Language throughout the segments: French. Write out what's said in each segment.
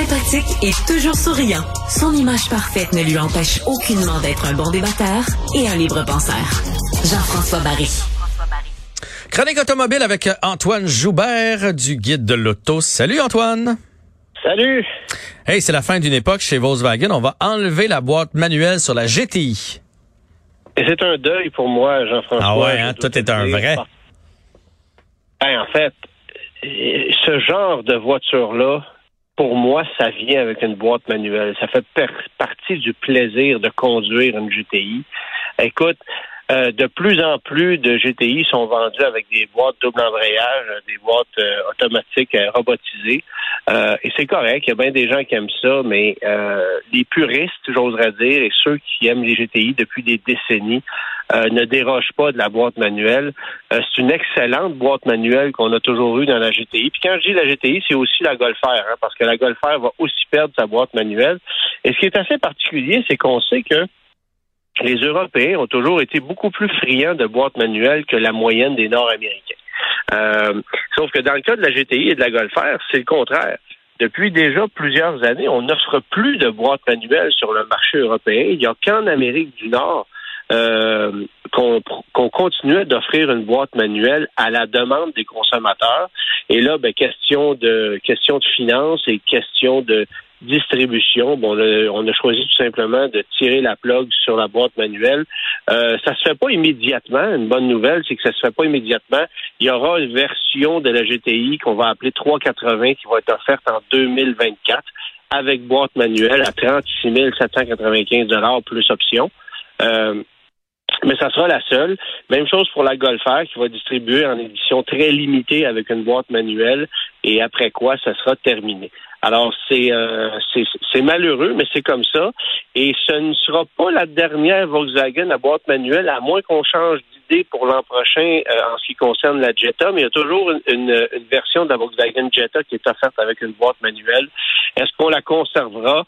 Sympathique et toujours souriant, son image parfaite ne lui empêche aucunement d'être un bon débatteur et un libre penseur. Jean-François Barry. Chronique automobile avec Antoine Joubert du Guide de l'Auto. Salut Antoine. Salut. Hey, c'est la fin d'une époque chez Volkswagen. On va enlever la boîte manuelle sur la GTI. Et c'est un deuil pour moi, Jean-François. Ah ouais, hein, tout est un vrai. Ben, en fait, ce genre de voiture-là, pour moi, ça vient avec une boîte manuelle. Ça fait partie du plaisir de conduire une GTI. Écoute, euh, de plus en plus de GTI sont vendus avec des boîtes double embrayage, des boîtes euh, automatiques euh, robotisées. et c'est correct, il y a bien des gens qui aiment ça, mais les puristes, j'oserais dire, et ceux qui aiment les GTI depuis des décennies, ne dérogent pas de la boîte manuelle. c'est une excellente boîte manuelle qu'on a toujours eue dans la GTI. Puis quand je dis la GTI, c'est aussi la Golf hein, parce que la Golf va aussi perdre sa boîte manuelle. Et ce qui est assez particulier, c'est qu'on sait que les Européens ont toujours été beaucoup plus friands de boîtes manuelles que la moyenne des Nord-Américains. Euh, sauf que dans le cas de la GTI et de la Golf c'est le contraire. Depuis déjà plusieurs années, on n'offre plus de boîtes manuelles sur le marché européen. Il n'y a qu'en Amérique du Nord euh, qu'on continuait d'offrir une boîte manuelle à la demande des consommateurs. Et là, ben, question de question de finances et question de distribution. Bon, on a choisi tout simplement de tirer la plug sur la boîte manuelle. Euh, ça se fait pas immédiatement. Une bonne nouvelle, c'est que ça se fait pas immédiatement. Il y aura une version de la GTI qu'on va appeler 380 qui va être offerte en 2024 avec boîte manuelle à 36 795 plus option. Euh, mais ça sera la seule. Même chose pour la Golf qui va distribuer en édition très limitée avec une boîte manuelle et après quoi ça sera terminé. Alors c'est euh, c'est malheureux, mais c'est comme ça. Et ce ne sera pas la dernière Volkswagen à boîte manuelle, à moins qu'on change d'idée pour l'an prochain euh, en ce qui concerne la Jetta. Mais il y a toujours une, une, une, version de la Volkswagen Jetta qui est offerte avec une boîte manuelle. Est-ce qu'on la conservera?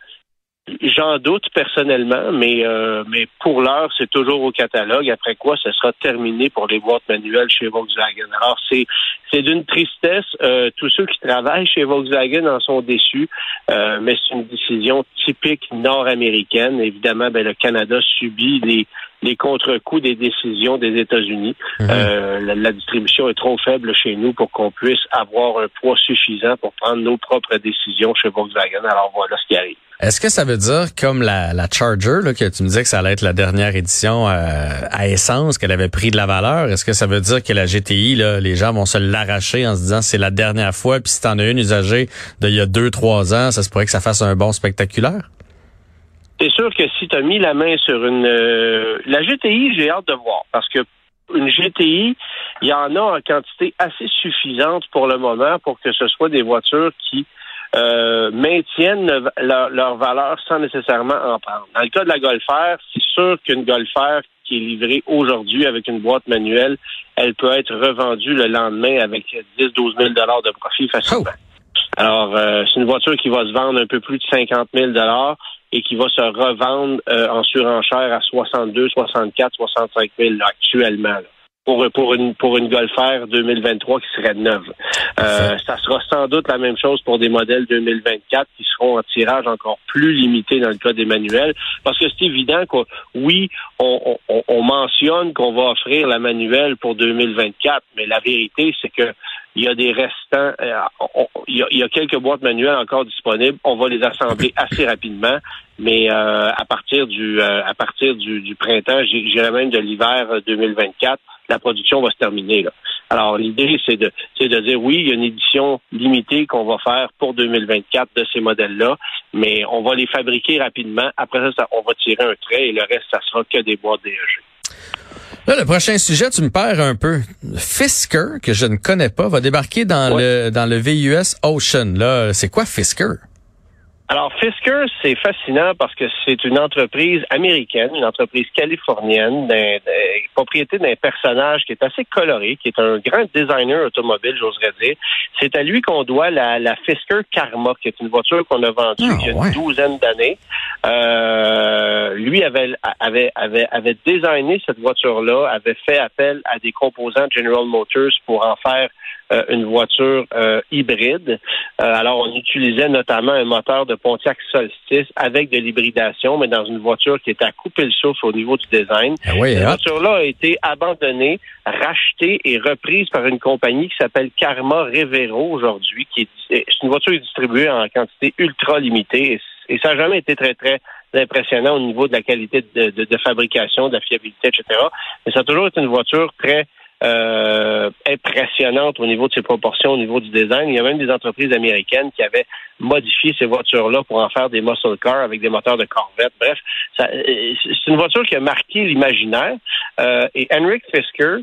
J'en doute personnellement, mais euh, mais pour l'heure, c'est toujours au catalogue. Après quoi, ce sera terminé pour les boîtes manuelles chez Volkswagen. Alors c'est c'est d'une tristesse. Euh, tous ceux qui travaillent chez Volkswagen en sont déçus, euh, mais c'est une décision typique nord-américaine. Évidemment, ben, le Canada subit les les contre-coups des décisions des États-Unis. Mhm. la, la, distribution est trop faible chez nous pour qu'on puisse avoir un poids suffisant pour prendre nos propres décisions chez Volkswagen. Alors voilà ce qui arrive. Est-ce que ça veut dire, comme la, la Charger, là, que tu me disais que ça allait être la dernière édition euh, à essence, qu'elle avait pris de la valeur, est-ce que ça veut dire que la GTI, là, les gens vont se l'arracher en se disant c'est la dernière fois, puis si t'en as une usagée d'il y a deux, trois ans, ça se pourrait que ça fasse un bon spectaculaire? C'est sûr que si tu as mis la main sur une... Euh, la GTI, j'ai hâte de voir, parce que une GTI, il y en a en quantité assez suffisante pour le moment pour que ce soit des voitures qui euh, maintiennent leur, valeur sans nécessairement en prendre. Dans le cas de la Golf R, c'est sûr qu'une Golf R qui est livrée aujourd'hui avec une boîte manuelle, elle peut être revendue le lendemain avec 10-12 000 de profit facilement. Oh. Alors, euh, c'est une voiture qui va se vendre un peu plus de 50 000 et qui va se revendre euh, en surenchère à 62, 64, 65 000 actuellement pour, pour une pour une Golf R 2023 qui serait neuve. Euh, ça sera sans doute la même chose pour des modèles 2024 qui seront en tirage encore plus limité dans le cas des manuels, parce que c'est évident que oui, on, on, on mentionne qu'on va offrir la manuelle pour 2024, mais la vérité c'est que il y a des restants, euh, il, y a, il, y a, quelques boîtes manuelles encore disponibles. On va les assembler assez rapidement, mais euh, à partir du euh, à partir du, du printemps, j'irais même de l'hiver 2024, la production va se terminer. Là. Alors, l'idée, c'est de, c'est de dire, oui, il y a une édition limitée qu'on va faire pour 2024 de ces modèles-là, mais on va les fabriquer rapidement. Après ça, on va tirer un trait et le reste, ça sera que des boîtes DEG. Là, le prochain sujet, tu me perds un peu. Fisker, que je ne connais pas, va débarquer dans le dans le VUS Ocean. Là, c'est quoi Fisker? Alors, Fisker, c'est fascinant parce que c'est une entreprise américaine, une entreprise californienne, d'un, propriété d'un personnage qui est assez coloré, qui est un grand designer automobile, j'oserais dire. C'est à lui qu'on doit la, la Fisker Karma, qui est une voiture qu'on a vendue ah, il y a une douzaine d'années. Euh, lui avait, avait, avait, avait designé cette voiture-là, avait fait appel à des composants General Motors pour en faire une voiture hybride. alors, on utilisait notamment un moteur de Pontiac Solstice avec de l'hybridation, mais dans une voiture qui était à couper le souffle au niveau du design. Ah oui, Cette hein? voiture-là a été abandonnée, rachetée et reprise par une compagnie qui s'appelle Karma Revero aujourd'hui, qui est, c'est une voiture distribuée en quantité ultra limitée et, et ça n'a jamais été très, très impressionnant au niveau de la qualité de, de- de fabrication, de la fiabilité, etc. Mais ça a toujours été une voiture très euh, impressionnante au niveau de ses proportions, au niveau du design. Il y a même des entreprises américaines qui avaient modifié ces voitures-là pour en faire des muscle cars avec des moteurs de Corvette. Bref, euh, c'est une voiture qui a marqué l'imaginaire. Euh, et Henrik Fisker,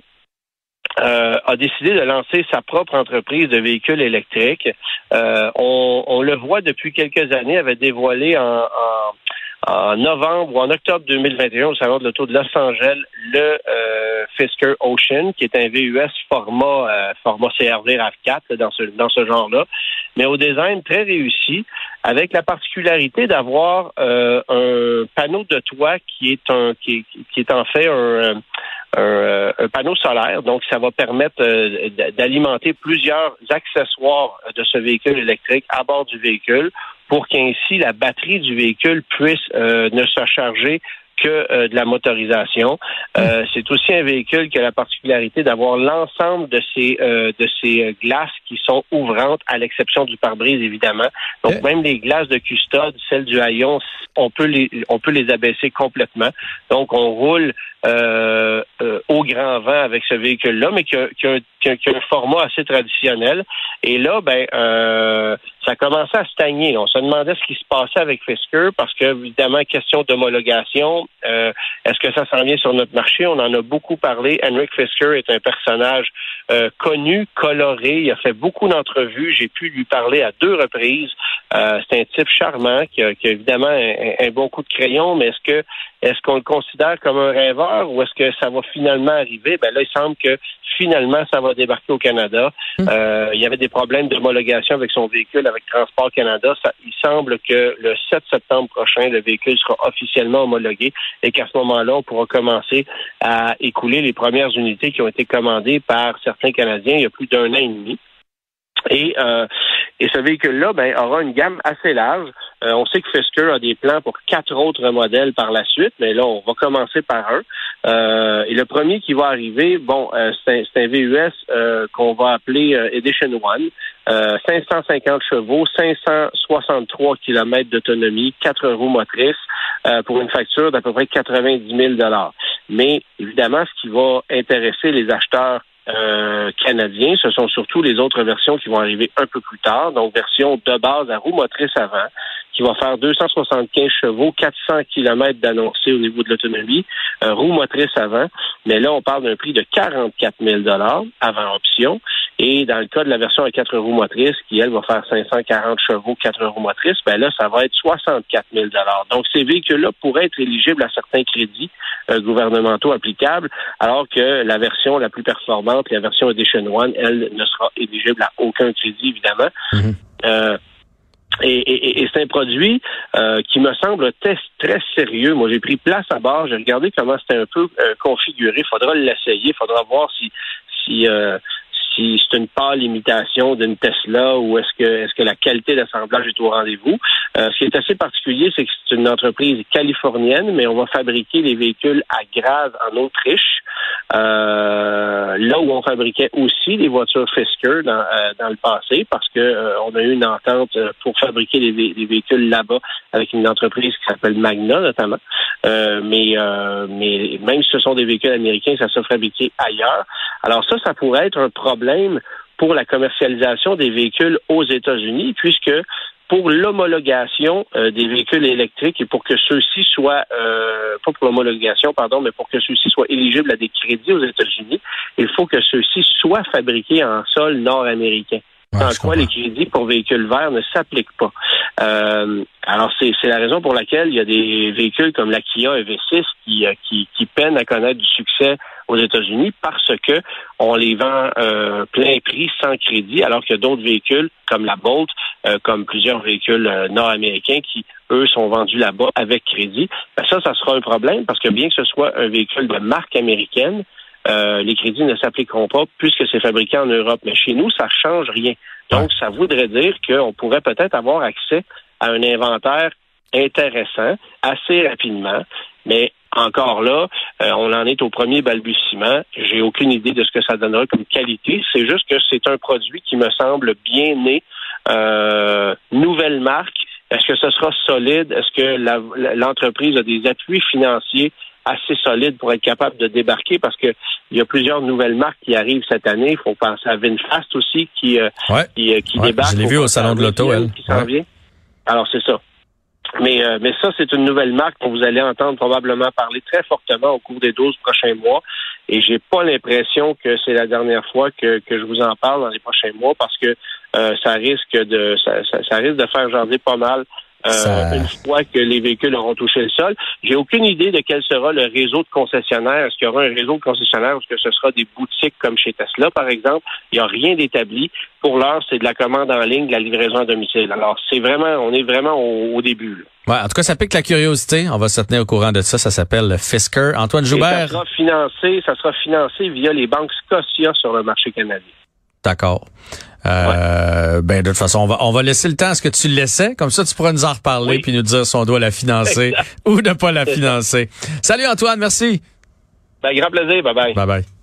euh, a décidé de lancer sa propre entreprise de véhicules électriques. Euh, on, on le voit depuis quelques années, avait dévoilé en, en, en novembre ou en octobre 2021 au salon de l'auto de Los Angeles le euh, Fisker Ocean, qui est un VUS format euh, format CRV RAV4 là, dans ce dans ce genre-là, mais au design très réussi, avec la particularité d'avoir euh, un panneau de toit qui est un qui qui est en fait un un, euh, un panneau solaire. Donc, ça va permettre euh, d'alimenter plusieurs accessoires de ce véhicule électrique à bord du véhicule pour qu'ainsi la batterie du véhicule puisse euh, ne se charger que euh, de la motorisation. Euh, c'est aussi un véhicule qui a la particularité d'avoir l'ensemble de ces euh, de ces glaces qui sont ouvrantes, à l'exception du pare-brise évidemment. Donc Eh. même les glaces de custode, celles du haillon, on peut les on peut les abaisser complètement. Donc on roule euh, euh, au grand vent avec ce véhicule-là, mais qui a, qui a un- qui a- un format assez traditionnel. Et là, ben, euh, ça commençait à stagner. On se demandait ce qui se passait avec Fisker parce que, évidemment, question d'homologation, euh, est-ce que ça s'en vient sur notre marché? On en a beaucoup parlé. Henrik Fisker est un personnage euh, connu, coloré. Il a fait beaucoup d'entrevues. J'ai pu lui parler à deux reprises. C'est un type charmant qui a, qui évidemment un, un bon coup de crayon, mais est-ce que est-ce qu'on le considère comme un rêveur ou est-ce que ça va finalement arriver? Ben là, il semble que finalement, ça va débarquer au Canada. Euh, il y avait des problèmes d'homologation avec son véhicule avec Transport Canada. Ça, il semble que le 7 septembre prochain, le véhicule sera officiellement homologué et qu'à ce moment-là, on pourra commencer à écouler les premières unités qui ont été commandées par certains Canadiens il y a plus d'un an et demi. Et, euh, et ce véhicule-là ben, aura une gamme assez large. Euh, on sait que Fisker a des plans pour quatre autres modèles par la suite, mais là, on va commencer par un. Euh, et le premier qui va arriver, bon, euh, c'est un, un VUS euh, qu'on va appeler euh, Edition One. Euh, 550 chevaux, 563 km d'autonomie, quatre roues motrices euh, pour une facture d'à peu près 90 000 Mais évidemment, ce qui va intéresser les acheteurs euh, canadiens, ce sont surtout les autres versions qui vont arriver un peu plus tard. Donc, version de base à roue motrice avant, qui va faire 275 chevaux, 400 km d'annoncé au niveau de l'autonomie, euh, roue motrice avant. Mais là, on parle d'un prix de 44 000 avant option. Et dans le cas de la version à quatre roues motrices, qui, elle, va faire 540 chevaux, quatre roues motrices, ben là, ça va être 64 000 Donc, ces véhicules-là pourraient être éligibles à certains crédits euh, gouvernementaux applicables, alors que la version la plus performante, la version Edition One, elle ne sera éligible à aucun crédit, évidemment. Mhm. Euh, et, et- et c'est un produit euh, qui me semble très, très sérieux. Moi, j'ai pris place à bord, j'ai regardé comment c'était un peu euh, configuré. Faudra l'essayer, faudra voir si si euh, si c'est une pâle imitation d'une Tesla ou est-ce que est-ce que la qualité d'assemblage est au rendez-vous. Euh, ce qui est assez particulier, c'est que c'est une entreprise californienne, mais on va fabriquer les véhicules à Graz en Autriche, euh, là où on fabriquait aussi les voitures Fisker dans, euh, le passé, parce que on a eu une entente pour fabriquer les, vé- les véhicules là-bas avec une entreprise qui s'appelle Magna notamment. Mais même si ce sont des véhicules américains, ça se fabriqué ailleurs. Alors ça, ça pourrait être un problème pour la commercialisation des véhicules aux États-Unis, puisque pour l'homologation euh, des véhicules électriques et pour que ceux-ci soient, euh, pas pour l'homologation, pardon, mais pour que ceux-ci soient éligibles à des crédits aux États-Unis, il faut que ceux-ci soient fabriqués en sol nord-américain. Ouais, je quoi comprends. les crédits pour véhicules verts ne s'appliquent pas? Euh, alors c'est la raison pour laquelle il y a des véhicules comme la Kia EV6 qui, euh, qui, qui peinent à connaître du succès aux États-Unis parce que on les vend euh, plein prix sans crédit, alors a d'autres véhicules comme la Bolt, euh, comme plusieurs véhicules euh, nord-américains qui eux sont vendus là-bas avec crédit. Ben ça, ça sera un problème parce que bien que ce soit un véhicule de marque américaine, les crédits ne s'appliqueront pas puisque c'est fabriqué en Europe. Mais chez nous, ça ne change rien. Donc, ça voudrait dire qu'on pourrait peut-être avoir accès à un inventaire intéressant assez rapidement. Mais encore là, euh, on en est au premier balbutiement. J'ai aucune idée de ce que ça donnera comme qualité. C'est juste que c'est un produit qui me semble bien né, euh, nouvelle marque. Est-ce que ce sera solide? Est-ce que l'entreprise a des appuis financiers assez solides pour être capable de débarquer? Parce qu'il y a plusieurs nouvelles marques qui arrivent cette année. Il faut penser à Vinfast aussi qui, euh, qui, qui débarque. Je l'ai vu au salon de l'auto, elle. Qui s'en vient. Alors, c'est ça. Mais, euh, mais ça, c'est une nouvelle marque dont vous allez entendre probablement parler très fortement au cours des 12 prochains mois. Et j'ai pas l'impression que c'est la dernière fois que, que je vous en parle dans les prochains mois parce que euh, ça risque de ça, ça, risque de faire jaser pas mal euh, une fois que les véhicules auront touché le sol. J'ai aucune idée de quel sera le réseau de concessionnaires. Est-ce qu'il y aura un réseau de concessionnaires ou est-ce que ce sera des boutiques comme chez Tesla, par exemple? Il n'y a rien d'établi. Pour l'heure, c'est de la commande en ligne, de la livraison à domicile. Alors, c'est vraiment, on est vraiment au, début. Ouais, en tout cas, ça pique la curiosité. On va se tenir au courant de ça. Ça s'appelle le Fisker. Antoine Joubert. ça sera financé, ça sera financé via les banques Scotia sur le marché canadien. D'accord. Euh, ben de toute façon, on va, on va laisser le temps à ce que tu le laissais. Comme ça, tu pourras nous en reparler puis nous dire si on doit la financer ou ne pas la financer. Salut Antoine, merci. Ben, grand plaisir. Bye bye. Bye bye.